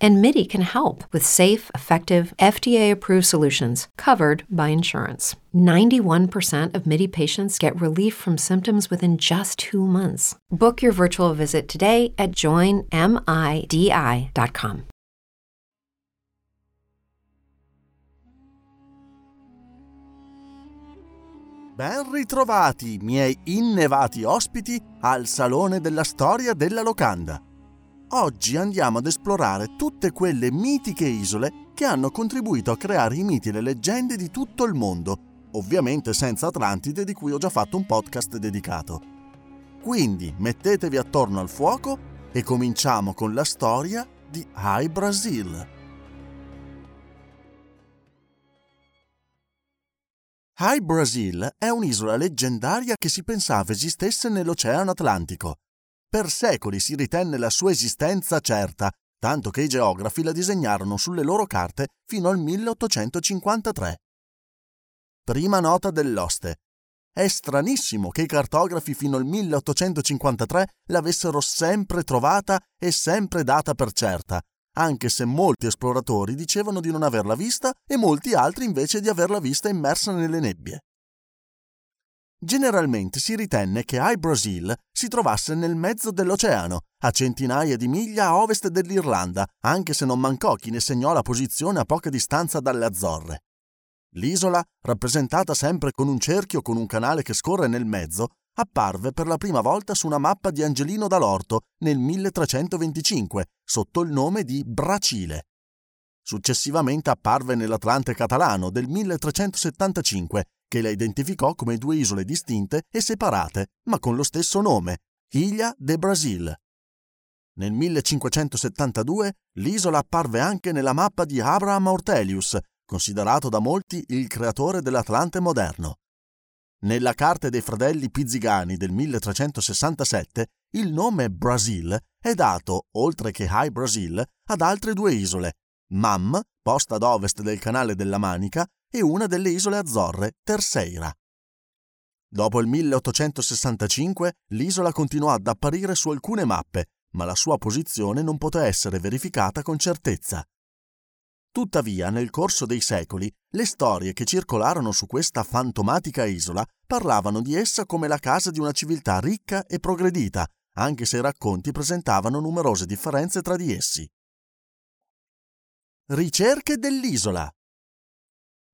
And MIDI can help with safe, effective, FDA approved solutions covered by insurance. 91% of MIDI patients get relief from symptoms within just two months. Book your virtual visit today at joinmidi.com. Ben ritrovati, miei innevati ospiti, al Salone della Storia della Locanda. Oggi andiamo ad esplorare tutte quelle mitiche isole che hanno contribuito a creare i miti e le leggende di tutto il mondo, ovviamente senza Atlantide di cui ho già fatto un podcast dedicato. Quindi mettetevi attorno al fuoco e cominciamo con la storia di High Brazil. High Brazil è un'isola leggendaria che si pensava esistesse nell'Oceano Atlantico per secoli si ritenne la sua esistenza certa, tanto che i geografi la disegnarono sulle loro carte fino al 1853. Prima nota dell'oste. È stranissimo che i cartografi fino al 1853 l'avessero sempre trovata e sempre data per certa, anche se molti esploratori dicevano di non averla vista e molti altri invece di averla vista immersa nelle nebbie. Generalmente si ritenne che High Brazil si trovasse nel mezzo dell'oceano, a centinaia di miglia a ovest dell'Irlanda, anche se non mancò chi ne segnò la posizione a poca distanza dalle Azzorre. L'isola, rappresentata sempre con un cerchio con un canale che scorre nel mezzo, apparve per la prima volta su una mappa di Angelino Dalorto nel 1325 sotto il nome di Bracile. Successivamente apparve nell'Atlante catalano del 1375 che la identificò come due isole distinte e separate, ma con lo stesso nome, Ilha de Brasil. Nel 1572 l'isola apparve anche nella mappa di Abraham Ortelius, considerato da molti il creatore dell'Atlante moderno. Nella Carta dei fratelli Pizzigani del 1367 il nome Brasil è dato, oltre che High Brasil, ad altre due isole, Mam, posta ad ovest del canale della Manica, e una delle isole Azzorre, Terceira. Dopo il 1865 l'isola continuò ad apparire su alcune mappe, ma la sua posizione non poté essere verificata con certezza. Tuttavia, nel corso dei secoli, le storie che circolarono su questa fantomatica isola parlavano di essa come la casa di una civiltà ricca e progredita, anche se i racconti presentavano numerose differenze tra di essi. Ricerche dell'isola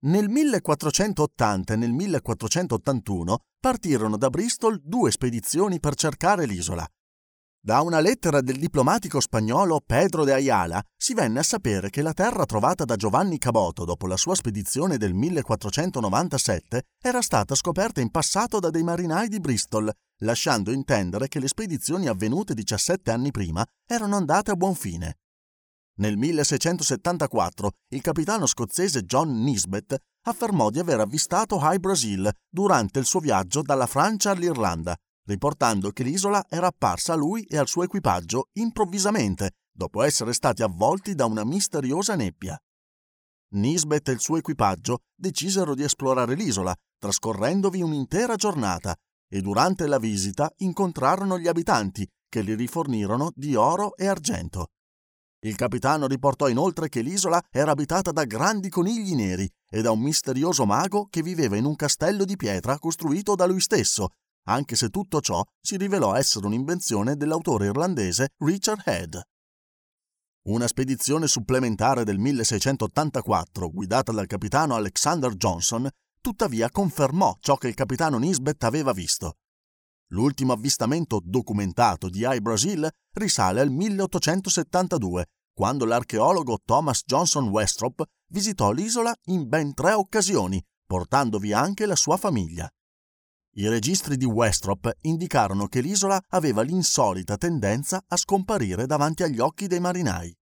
nel 1480 e nel 1481 partirono da Bristol due spedizioni per cercare l'isola. Da una lettera del diplomatico spagnolo Pedro de Ayala si venne a sapere che la terra trovata da Giovanni Caboto dopo la sua spedizione del 1497 era stata scoperta in passato da dei marinai di Bristol, lasciando intendere che le spedizioni avvenute 17 anni prima erano andate a buon fine. Nel 1674 il capitano scozzese John Nisbet affermò di aver avvistato High Brazil durante il suo viaggio dalla Francia all'Irlanda, riportando che l'isola era apparsa a lui e al suo equipaggio improvvisamente, dopo essere stati avvolti da una misteriosa nebbia. Nisbet e il suo equipaggio decisero di esplorare l'isola, trascorrendovi un'intera giornata, e durante la visita incontrarono gli abitanti, che li rifornirono di oro e argento. Il capitano riportò inoltre che l'isola era abitata da grandi conigli neri e da un misterioso mago che viveva in un castello di pietra costruito da lui stesso, anche se tutto ciò si rivelò essere un'invenzione dell'autore irlandese Richard Head. Una spedizione supplementare del 1684, guidata dal capitano Alexander Johnson, tuttavia confermò ciò che il capitano Nisbet aveva visto. L'ultimo avvistamento documentato di High Brazil risale al 1872, quando l'archeologo Thomas Johnson Westrop visitò l'isola in ben tre occasioni, portandovi anche la sua famiglia. I registri di Westrop indicarono che l'isola aveva l'insolita tendenza a scomparire davanti agli occhi dei marinai.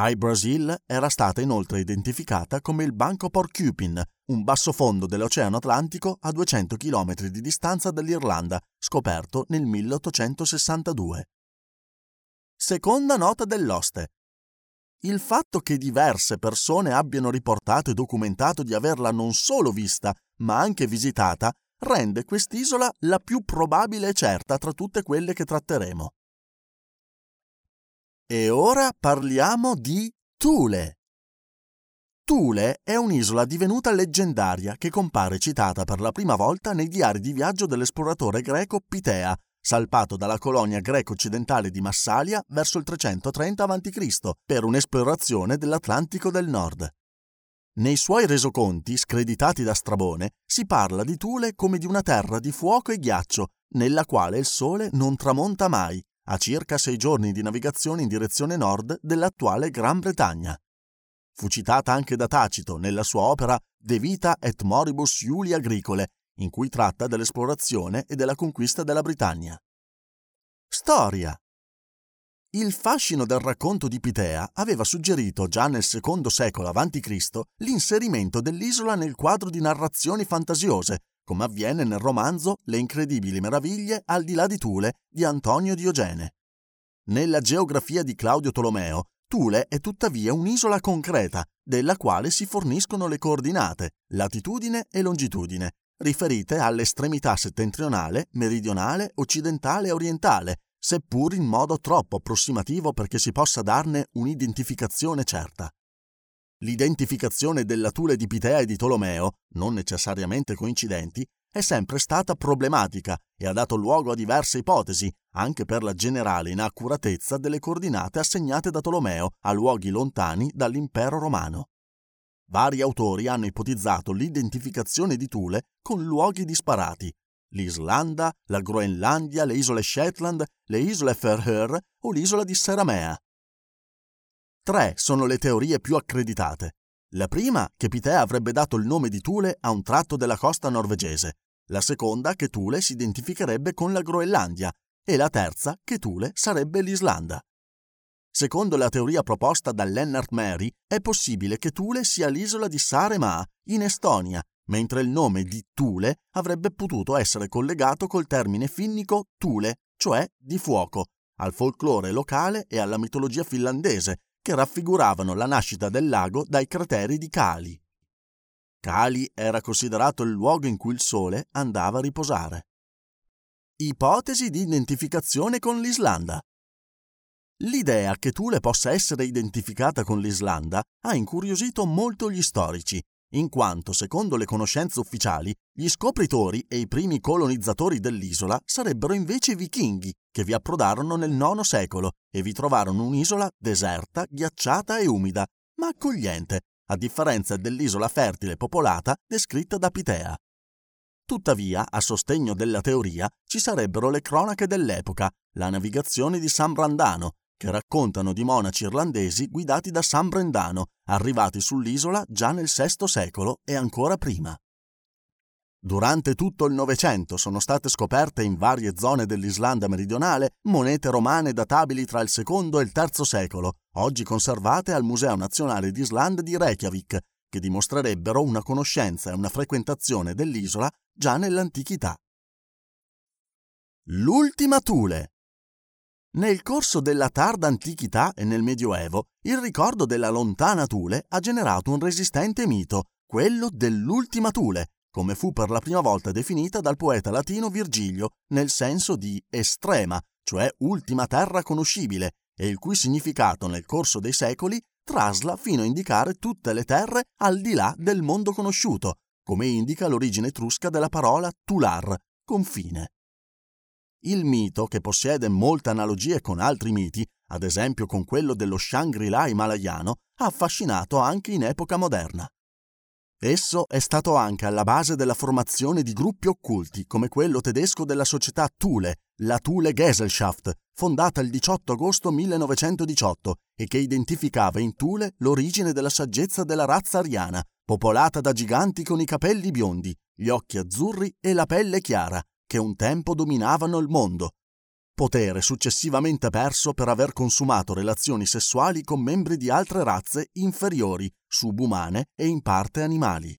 High Brazil era stata inoltre identificata come il Banco Porcupine, un bassofondo dell'Oceano Atlantico a 200 km di distanza dall'Irlanda, scoperto nel 1862. Seconda nota dell'oste. il fatto che diverse persone abbiano riportato e documentato di averla non solo vista, ma anche visitata, rende quest'isola la più probabile e certa tra tutte quelle che tratteremo. E ora parliamo di Thule. Thule è un'isola divenuta leggendaria che compare citata per la prima volta nei diari di viaggio dell'esploratore greco Pitea, salpato dalla colonia greco-occidentale di Massalia verso il 330 a.C. per un'esplorazione dell'Atlantico del Nord. Nei suoi resoconti, screditati da Strabone, si parla di Thule come di una terra di fuoco e ghiaccio, nella quale il sole non tramonta mai, a circa sei giorni di navigazione in direzione nord dell'attuale Gran Bretagna. Fu citata anche da Tacito nella sua opera De Vita et Moribus Iuli Agricole, in cui tratta dell'esplorazione e della conquista della Britannia. Storia il fascino del racconto di Pitea aveva suggerito già nel secondo secolo a.C. l'inserimento dell'isola nel quadro di narrazioni fantasiose, come avviene nel romanzo Le incredibili meraviglie al di là di Tule di Antonio Diogene. Nella geografia di Claudio Tolomeo, Tule è tuttavia un'isola concreta, della quale si forniscono le coordinate, latitudine e longitudine, riferite all'estremità settentrionale, meridionale, occidentale e orientale, seppur in modo troppo approssimativo perché si possa darne un'identificazione certa. L'identificazione della Tule di Pitea e di Tolomeo, non necessariamente coincidenti, è sempre stata problematica e ha dato luogo a diverse ipotesi, anche per la generale inaccuratezza delle coordinate assegnate da Tolomeo a luoghi lontani dall'impero romano. Vari autori hanno ipotizzato l'identificazione di Tule con luoghi disparati, l'Islanda, la Groenlandia, le isole Shetland, le isole Ferher o l'isola di Seramea. Tre sono le teorie più accreditate. La prima, che Pitea avrebbe dato il nome di Thule a un tratto della costa norvegese, la seconda, che Thule si identificherebbe con la Groenlandia, e la terza, che Thule sarebbe l'Islanda. Secondo la teoria proposta da Lennart Meri, è possibile che Thule sia l'isola di Saaremaa, in Estonia, mentre il nome di Thule avrebbe potuto essere collegato col termine finnico Thule, cioè di fuoco, al folklore locale e alla mitologia finlandese, che raffiguravano la nascita del lago dai crateri di Kali. Kali era considerato il luogo in cui il sole andava a riposare. Ipotesi di identificazione con l'Islanda. L'idea che Thule possa essere identificata con l'Islanda ha incuriosito molto gli storici, in quanto, secondo le conoscenze ufficiali, gli scopritori e i primi colonizzatori dell'isola sarebbero invece i vichinghi, che vi approdarono nel IX secolo e vi trovarono un'isola deserta, ghiacciata e umida, ma accogliente, a differenza dell'isola fertile e popolata descritta da Pitea. Tuttavia, a sostegno della teoria, ci sarebbero le cronache dell'epoca, la navigazione di San Brandano, che raccontano di monaci irlandesi guidati da San Brendano, arrivati sull'isola già nel VI secolo e ancora prima. Durante tutto il Novecento sono state scoperte in varie zone dell'Islanda meridionale monete romane databili tra il II e il III secolo, oggi conservate al Museo Nazionale d'Islanda di Reykjavik, che dimostrerebbero una conoscenza e una frequentazione dell'isola già nell'antichità. L'ultima Thule nel corso della tarda antichità e nel Medioevo, il ricordo della lontana Thule ha generato un resistente mito, quello dell'ultima Thule, come fu per la prima volta definita dal poeta latino Virgilio nel senso di estrema, cioè ultima terra conoscibile, e il cui significato nel corso dei secoli trasla fino a indicare tutte le terre al di là del mondo conosciuto, come indica l'origine etrusca della parola tular, confine. Il mito, che possiede molte analogie con altri miti, ad esempio con quello dello Shangri-La himalayano, ha affascinato anche in epoca moderna. Esso è stato anche alla base della formazione di gruppi occulti come quello tedesco della società Thule, la Thule Gesellschaft, fondata il 18 agosto 1918 e che identificava in Thule l'origine della saggezza della razza ariana, popolata da giganti con i capelli biondi, gli occhi azzurri e la pelle chiara, che un tempo dominavano il mondo, potere successivamente perso per aver consumato relazioni sessuali con membri di altre razze inferiori, subumane e in parte animali.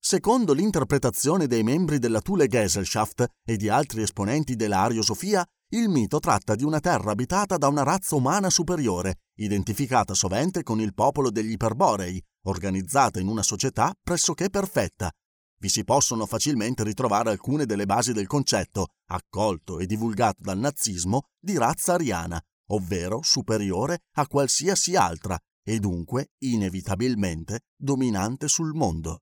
Secondo l'interpretazione dei membri della Thule Gesellschaft e di altri esponenti della Ariosofia, il mito tratta di una terra abitata da una razza umana superiore, identificata sovente con il popolo degli Iperborei, organizzata in una società pressoché perfetta. Vi si possono facilmente ritrovare alcune delle basi del concetto, accolto e divulgato dal nazismo, di razza ariana, ovvero superiore a qualsiasi altra e dunque inevitabilmente dominante sul mondo.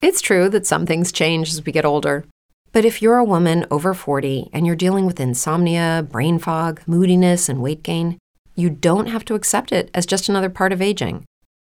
It's true that some things change as we get older. But if you're a woman over 40 and you're dealing with insomnia, brain fog, moodiness, and weight gain, you don't have to accept it as just another part of aging.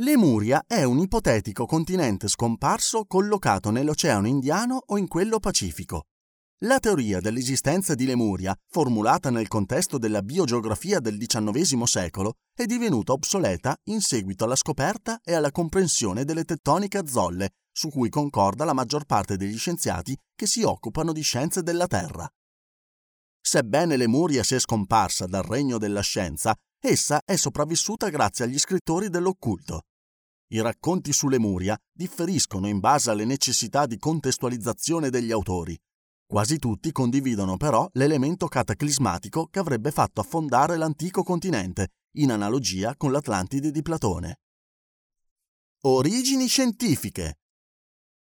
Lemuria è un ipotetico continente scomparso collocato nell'Oceano Indiano o in quello Pacifico. La teoria dell'esistenza di Lemuria, formulata nel contesto della biogeografia del XIX secolo, è divenuta obsoleta in seguito alla scoperta e alla comprensione delle tettoniche zolle, su cui concorda la maggior parte degli scienziati che si occupano di scienze della Terra. Sebbene Lemuria sia scomparsa dal regno della scienza, essa è sopravvissuta grazie agli scrittori dell'occulto. I racconti su Lemuria differiscono in base alle necessità di contestualizzazione degli autori. Quasi tutti condividono però l'elemento cataclismatico che avrebbe fatto affondare l'antico continente, in analogia con l'Atlantide di Platone. Origini scientifiche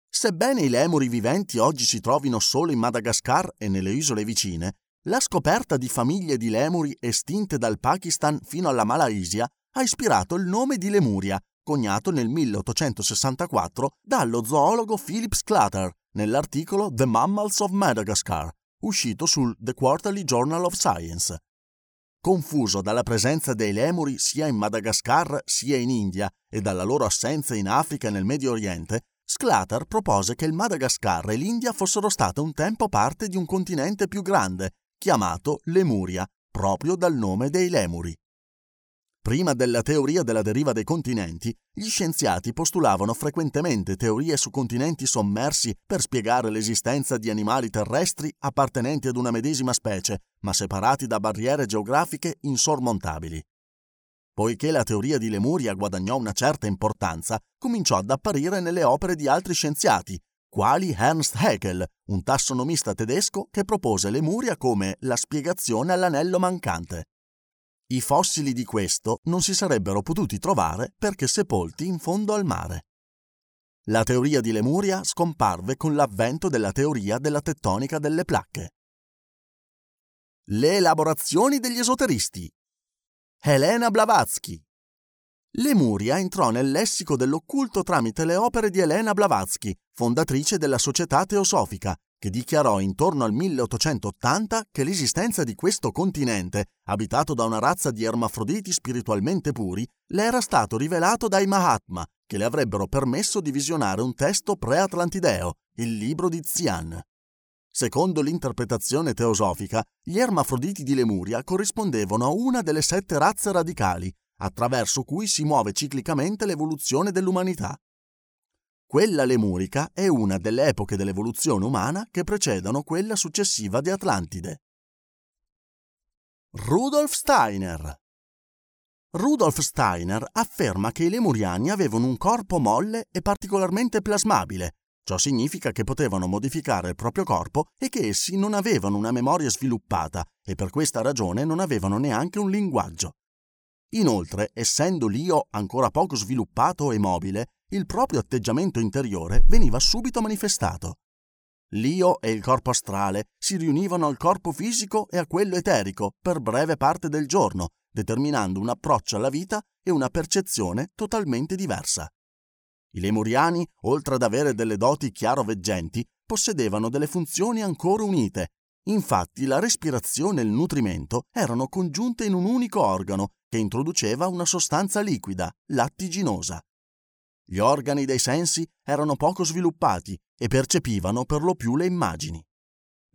Sebbene i lemuri viventi oggi si trovino solo in Madagascar e nelle isole vicine, la scoperta di famiglie di lemuri estinte dal Pakistan fino alla Malaysia ha ispirato il nome di Lemuria, coniato nel 1864 dallo zoologo Philip Sclater nell'articolo The Mammals of Madagascar, uscito sul The Quarterly Journal of Science. Confuso dalla presenza dei lemuri sia in Madagascar sia in India e dalla loro assenza in Africa e nel Medio Oriente, Sclater propose che il Madagascar e l'India fossero state un tempo parte di un continente più grande, chiamato Lemuria, proprio dal nome dei lemuri. Prima della teoria della deriva dei continenti, gli scienziati postulavano frequentemente teorie su continenti sommersi per spiegare l'esistenza di animali terrestri appartenenti ad una medesima specie, ma separati da barriere geografiche insormontabili. Poiché la teoria di Lemuria guadagnò una certa importanza, cominciò ad apparire nelle opere di altri scienziati, quali Ernst Haeckel, un tassonomista tedesco che propose Lemuria come la spiegazione all'anello mancante. I fossili di questo non si sarebbero potuti trovare perché sepolti in fondo al mare. La teoria di Lemuria scomparve con l'avvento della teoria della tettonica delle placche. Le elaborazioni degli esoteristi. Helena Blavatsky, Lemuria entrò nel lessico dell'occulto tramite le opere di Elena Blavatsky, fondatrice della Società Teosofica, che dichiarò intorno al 1880 che l'esistenza di questo continente, abitato da una razza di ermafroditi spiritualmente puri, le era stato rivelato dai Mahatma, che le avrebbero permesso di visionare un testo pre-atlantideo, il libro di Zian. Secondo l'interpretazione teosofica, gli ermafroditi di Lemuria corrispondevano a una delle sette razze radicali, attraverso cui si muove ciclicamente l'evoluzione dell'umanità. Quella lemurica è una delle epoche dell'evoluzione umana che precedono quella successiva di Atlantide. Rudolf Steiner Rudolf Steiner afferma che i lemuriani avevano un corpo molle e particolarmente plasmabile. Ciò significa che potevano modificare il proprio corpo e che essi non avevano una memoria sviluppata e per questa ragione non avevano neanche un linguaggio. Inoltre, essendo l'io ancora poco sviluppato e mobile, il proprio atteggiamento interiore veniva subito manifestato. L'io e il corpo astrale si riunivano al corpo fisico e a quello eterico per breve parte del giorno, determinando un approccio alla vita e una percezione totalmente diversa. I lemuriani, oltre ad avere delle doti chiaroveggenti, possedevano delle funzioni ancora unite. Infatti la respirazione e il nutrimento erano congiunte in un unico organo che introduceva una sostanza liquida, lattiginosa. Gli organi dei sensi erano poco sviluppati e percepivano per lo più le immagini.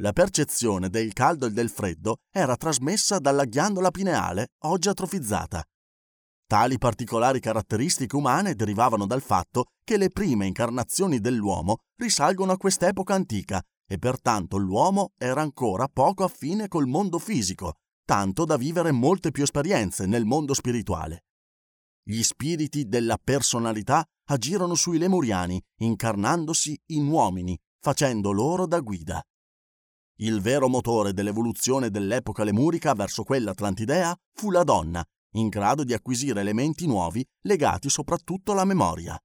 La percezione del caldo e del freddo era trasmessa dalla ghiandola pineale, oggi atrofizzata. Tali particolari caratteristiche umane derivavano dal fatto che le prime incarnazioni dell'uomo risalgono a quest'epoca antica e pertanto l'uomo era ancora poco affine col mondo fisico, tanto da vivere molte più esperienze nel mondo spirituale. Gli spiriti della personalità agirono sui lemuriani, incarnandosi in uomini, facendo loro da guida. Il vero motore dell'evoluzione dell'epoca lemurica verso quella atlantidea fu la donna, in grado di acquisire elementi nuovi legati soprattutto alla memoria.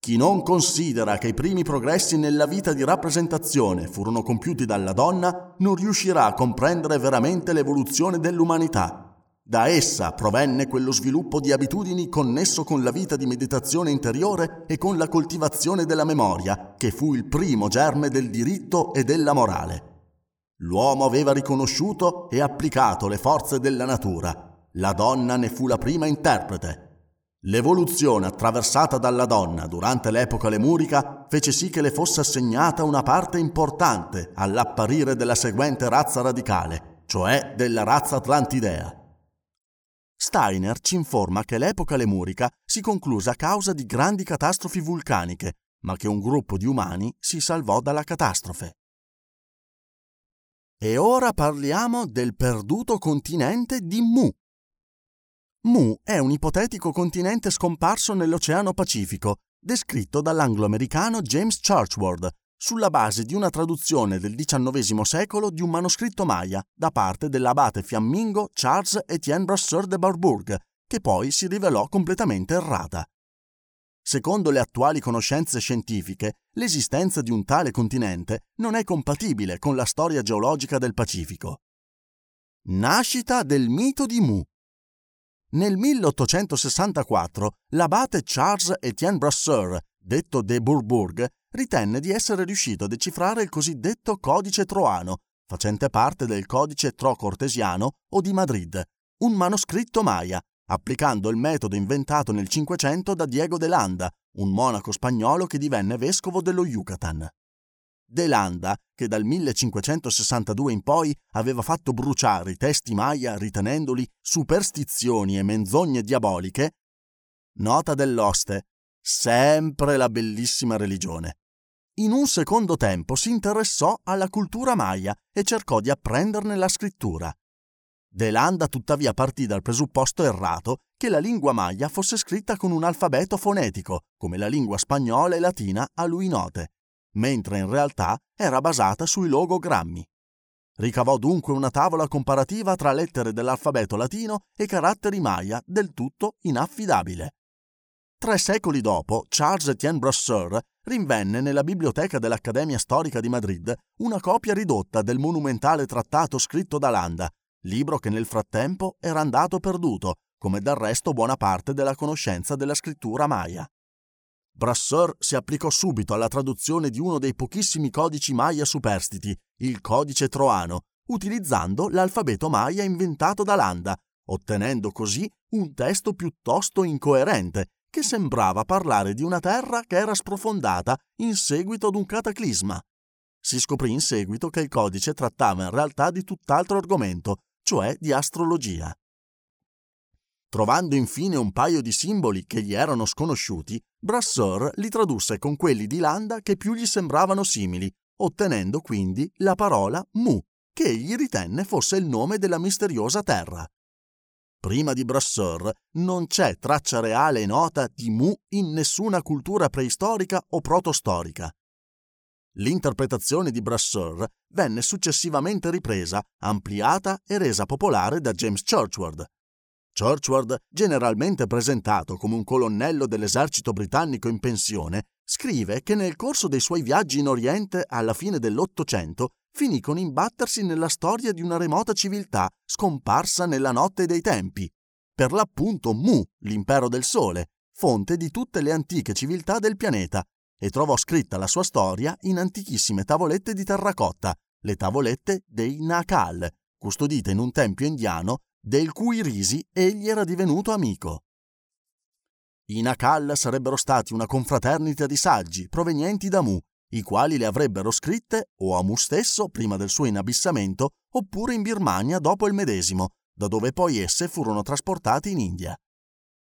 Chi non considera che i primi progressi nella vita di rappresentazione furono compiuti dalla donna non riuscirà a comprendere veramente l'evoluzione dell'umanità da essa provenne quello sviluppo di abitudini connesso con la vita di meditazione interiore e con la coltivazione della memoria, che fu il primo germe del diritto e della morale. L'uomo aveva riconosciuto e applicato le forze della natura, la donna ne fu la prima interprete. L'evoluzione attraversata dalla donna durante l'epoca lemurica fece sì che le fosse assegnata una parte importante all'apparire della seguente razza radicale, cioè della razza atlantidea. Steiner ci informa che l'epoca lemurica si concluse a causa di grandi catastrofi vulcaniche, ma che un gruppo di umani si salvò dalla catastrofe. E ora parliamo del perduto continente di Mu. Mu è un ipotetico continente scomparso nell'Oceano Pacifico, descritto dall'anglo-americano James Churchward sulla base di una traduzione del XIX secolo di un manoscritto maya da parte dell'abate fiammingo Charles Etienne Brasseur de Barbourg, che poi si rivelò completamente errata. Secondo le attuali conoscenze scientifiche, l'esistenza di un tale continente non è compatibile con la storia geologica del Pacifico. Nascita del mito di Mu. Nel 1864 l'abate Charles Etienne Brasseur, detto de Bourbourg, ritenne di essere riuscito a decifrare il cosiddetto codice troano, facente parte del codice tro-cortesiano o di Madrid, un manoscritto maya, applicando il metodo inventato nel Cinquecento da Diego de Landa, un monaco spagnolo che divenne vescovo dello Yucatan. De Landa, che dal 1562 in poi aveva fatto bruciare i testi maya ritenendoli superstizioni e menzogne diaboliche, nota dell'oste, sempre la bellissima religione. In un secondo tempo si interessò alla cultura maya e cercò di apprenderne la scrittura. De Landa tuttavia partì dal presupposto errato che la lingua maya fosse scritta con un alfabeto fonetico, come la lingua spagnola e latina a lui note, mentre in realtà era basata sui logogrammi. Ricavò dunque una tavola comparativa tra lettere dell'alfabeto latino e caratteri maya del tutto inaffidabile. Tre secoli dopo, Charles Etienne Brasseur rinvenne nella biblioteca dell'Accademia Storica di Madrid una copia ridotta del monumentale trattato scritto da Landa, libro che nel frattempo era andato perduto, come del resto buona parte della conoscenza della scrittura maya. Brasseur si applicò subito alla traduzione di uno dei pochissimi codici maya superstiti, il codice troano, utilizzando l'alfabeto maya inventato da Landa, ottenendo così un testo piuttosto incoerente che sembrava parlare di una terra che era sprofondata in seguito ad un cataclisma. Si scoprì in seguito che il codice trattava in realtà di tutt'altro argomento, cioè di astrologia. Trovando infine un paio di simboli che gli erano sconosciuti, Brasseur li tradusse con quelli di Landa che più gli sembravano simili, ottenendo quindi la parola Mu, che egli ritenne fosse il nome della misteriosa terra. Prima di Brasseur non c'è traccia reale e nota di Mu in nessuna cultura preistorica o protostorica. L'interpretazione di Brasseur venne successivamente ripresa, ampliata e resa popolare da James Churchward. Churchward, generalmente presentato come un colonnello dell'esercito britannico in pensione, scrive che nel corso dei suoi viaggi in Oriente alla fine dell'Ottocento finì con imbattersi nella storia di una remota civiltà scomparsa nella notte dei tempi, per l'appunto Mu, l'impero del sole, fonte di tutte le antiche civiltà del pianeta, e trovò scritta la sua storia in antichissime tavolette di terracotta, le tavolette dei Nakal, custodite in un tempio indiano del cui risi egli era divenuto amico. I Nakal sarebbero stati una confraternita di saggi provenienti da Mu, i quali le avrebbero scritte o a Mu stesso prima del suo inabissamento oppure in Birmania dopo il medesimo, da dove poi esse furono trasportate in India.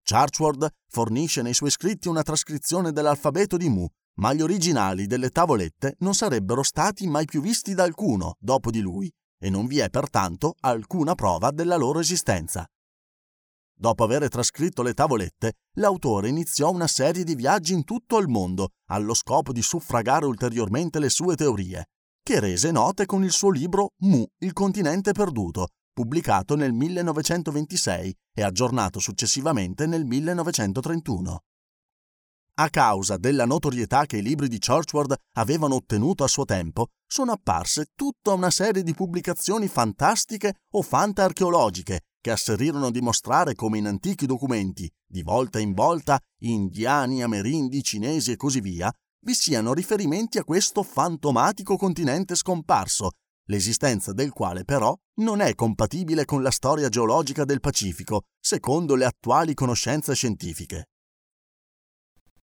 Charchward fornisce nei suoi scritti una trascrizione dell'alfabeto di Mu, ma gli originali delle tavolette non sarebbero stati mai più visti da alcuno dopo di lui e non vi è pertanto alcuna prova della loro esistenza. Dopo aver trascritto le tavolette, l'autore iniziò una serie di viaggi in tutto il mondo allo scopo di suffragare ulteriormente le sue teorie, che rese note con il suo libro Mu, il continente perduto, pubblicato nel 1926 e aggiornato successivamente nel 1931. A causa della notorietà che i libri di Churchward avevano ottenuto a suo tempo, sono apparse tutta una serie di pubblicazioni fantastiche o fantarcheologiche che asserirono di mostrare come in antichi documenti, di volta in volta, indiani, amerindi, cinesi e così via, vi siano riferimenti a questo fantomatico continente scomparso, l'esistenza del quale però non è compatibile con la storia geologica del Pacifico, secondo le attuali conoscenze scientifiche.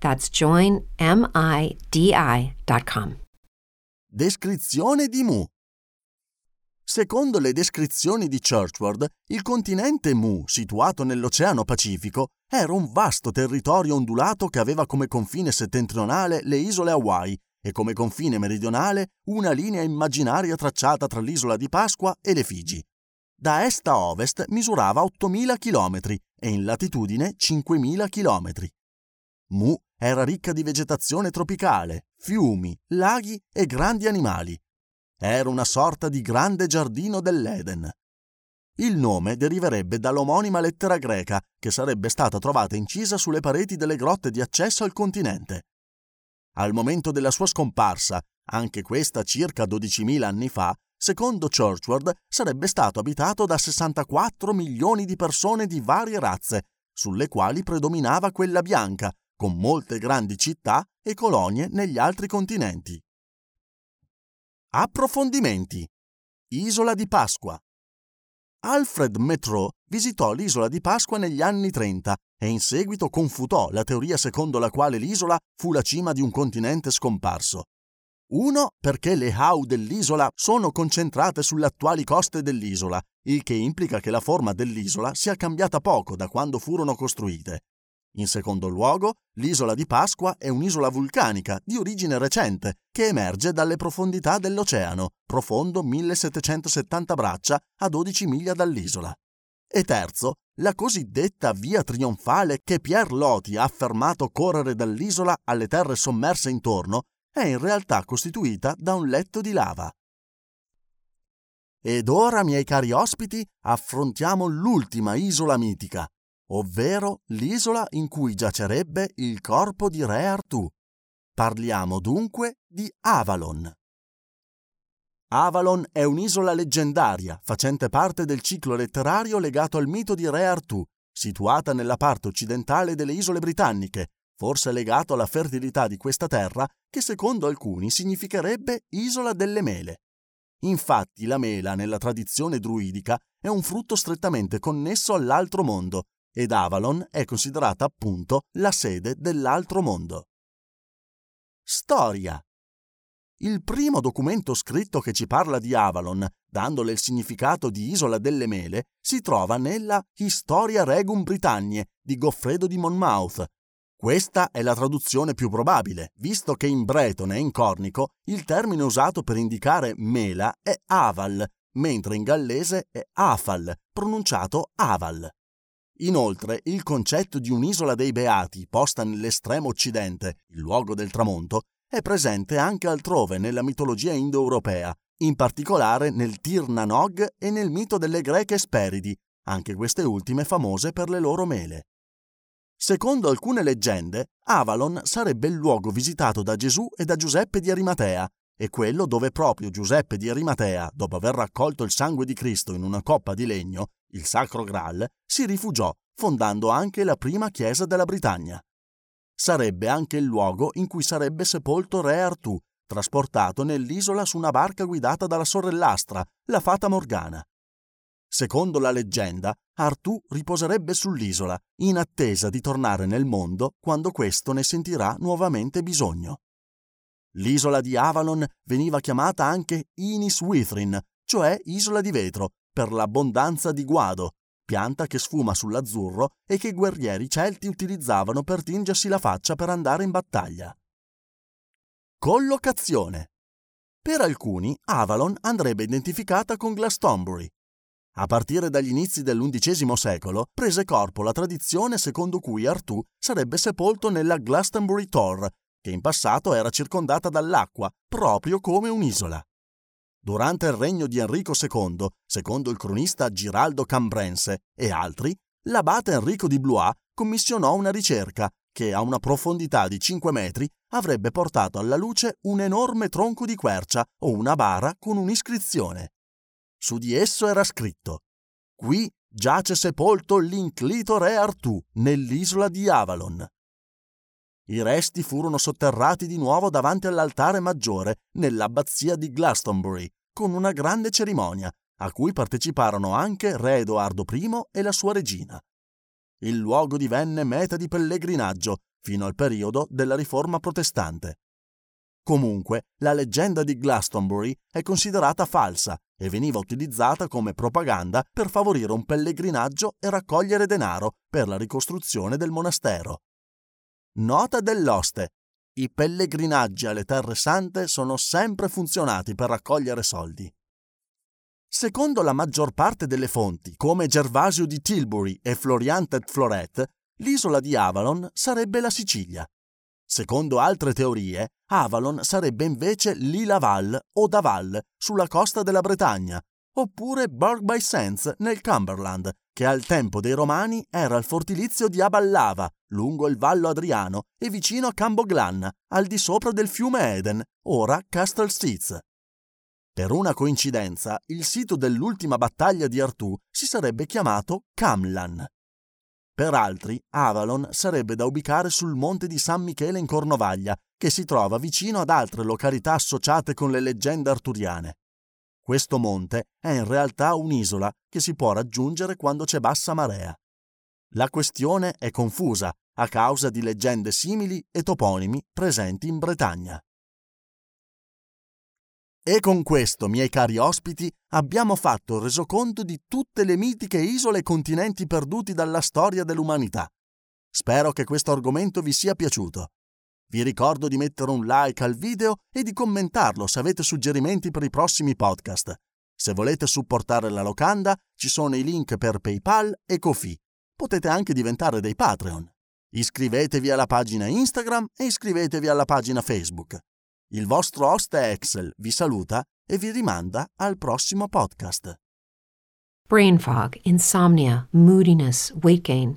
That's joinmidi.com. Descrizione di Mu. Secondo le descrizioni di Churchward, il continente Mu, situato nell'Oceano Pacifico, era un vasto territorio ondulato che aveva come confine settentrionale le isole Hawaii e come confine meridionale una linea immaginaria tracciata tra l'isola di Pasqua e le Figi. Da est a ovest misurava 8.000 km e in latitudine 5.000 km. Mu era ricca di vegetazione tropicale, fiumi, laghi e grandi animali. Era una sorta di grande giardino dell'Eden. Il nome deriverebbe dall'omonima lettera greca che sarebbe stata trovata incisa sulle pareti delle grotte di accesso al continente. Al momento della sua scomparsa, anche questa circa 12.000 anni fa, secondo Churchward sarebbe stato abitato da 64 milioni di persone di varie razze, sulle quali predominava quella bianca, con molte grandi città e colonie negli altri continenti. Approfondimenti. Isola di Pasqua. Alfred Metro visitò l'isola di Pasqua negli anni 30 e in seguito confutò la teoria secondo la quale l'isola fu la cima di un continente scomparso. Uno, perché le hau dell'isola sono concentrate sulle attuali coste dell'isola, il che implica che la forma dell'isola sia cambiata poco da quando furono costruite. In secondo luogo, l'isola di Pasqua è un'isola vulcanica di origine recente che emerge dalle profondità dell'oceano, profondo 1770 braccia a 12 miglia dall'isola. E terzo, la cosiddetta via trionfale che Pierre Loti ha affermato correre dall'isola alle terre sommerse intorno è in realtà costituita da un letto di lava. Ed ora, miei cari ospiti, affrontiamo l'ultima isola mitica, ovvero l'isola in cui giacerebbe il corpo di Re Artù. Parliamo dunque di Avalon. Avalon è un'isola leggendaria, facente parte del ciclo letterario legato al mito di Re Artù, situata nella parte occidentale delle isole britanniche, forse legato alla fertilità di questa terra che secondo alcuni significherebbe isola delle mele. Infatti la mela nella tradizione druidica è un frutto strettamente connesso all'altro mondo, ed Avalon è considerata appunto la sede dell'altro mondo. Storia. Il primo documento scritto che ci parla di Avalon, dandole il significato di Isola delle Mele, si trova nella Historia Regum Britanniae di Goffredo di Monmouth. Questa è la traduzione più probabile, visto che in bretone e in cornico il termine usato per indicare mela è aval, mentre in gallese è afal, pronunciato aval. Inoltre, il concetto di un'isola dei Beati, posta nell'estremo occidente, il luogo del tramonto, è presente anche altrove nella mitologia indoeuropea, in particolare nel Tir Nanog e nel mito delle greche Speridi, anche queste ultime famose per le loro mele. Secondo alcune leggende, Avalon sarebbe il luogo visitato da Gesù e da Giuseppe di Arimatea, e quello dove proprio Giuseppe di Arimatea, dopo aver raccolto il sangue di Cristo in una coppa di legno, il Sacro Graal, si rifugiò, fondando anche la prima chiesa della Britannia. Sarebbe anche il luogo in cui sarebbe sepolto Re Artù, trasportato nell'isola su una barca guidata dalla sorellastra, la fata Morgana. Secondo la leggenda, Artù riposerebbe sull'isola, in attesa di tornare nel mondo quando questo ne sentirà nuovamente bisogno. L'isola di Avalon veniva chiamata anche Inis Withrin, cioè isola di vetro, per l'abbondanza di guado, pianta che sfuma sull'azzurro e che i guerrieri celti utilizzavano per tingersi la faccia per andare in battaglia. Collocazione. Per alcuni Avalon andrebbe identificata con Glastonbury. A partire dagli inizi dell'undicesimo secolo prese corpo la tradizione secondo cui Artù sarebbe sepolto nella Glastonbury Tor, che in passato era circondata dall'acqua, proprio come un'isola. Durante il regno di Enrico II, secondo il cronista Giraldo Cambrense e altri, l'abate Enrico di Blois commissionò una ricerca che a una profondità di 5 metri avrebbe portato alla luce un enorme tronco di quercia o una bara con un'iscrizione. Su di esso era scritto Qui giace sepolto l'inclito re Artù nell'isola di Avalon. I resti furono sotterrati di nuovo davanti all'altare maggiore nell'abbazia di Glastonbury, con una grande cerimonia, a cui parteciparono anche re Edoardo I e la sua regina. Il luogo divenne meta di pellegrinaggio fino al periodo della Riforma protestante. Comunque, la leggenda di Glastonbury è considerata falsa e veniva utilizzata come propaganda per favorire un pellegrinaggio e raccogliere denaro per la ricostruzione del monastero. Nota dell'oste. I pellegrinaggi alle Terre Sante sono sempre funzionati per raccogliere soldi. Secondo la maggior parte delle fonti, come Gervasio di Tilbury e Florian et Floret, l'isola di Avalon sarebbe la Sicilia. Secondo altre teorie, Avalon sarebbe invece l'Ila-Val o Daval sulla costa della Bretagna, oppure Burg by Sands nel Cumberland, che al tempo dei Romani era il fortilizio di Aballava, lungo il Vallo Adriano e vicino a Camboglan, al di sopra del fiume Eden, ora Castle Seats. Per una coincidenza, il sito dell'ultima battaglia di Artù si sarebbe chiamato Camlan. Per altri, Avalon sarebbe da ubicare sul monte di San Michele in Cornovaglia, che si trova vicino ad altre località associate con le leggende arturiane. Questo monte è in realtà un'isola che si può raggiungere quando c'è bassa marea. La questione è confusa a causa di leggende simili e toponimi presenti in Bretagna. E con questo, miei cari ospiti, abbiamo fatto il resoconto di tutte le mitiche isole e continenti perduti dalla storia dell'umanità. Spero che questo argomento vi sia piaciuto. Vi ricordo di mettere un like al video e di commentarlo se avete suggerimenti per i prossimi podcast. Se volete supportare la locanda, ci sono i link per PayPal e Kofi. Potete anche diventare dei Patreon. Iscrivetevi alla pagina Instagram e iscrivetevi alla pagina Facebook. Il vostro host Excel vi saluta e vi rimanda al prossimo podcast. Brain fog, insomnia, moodiness, weight gain.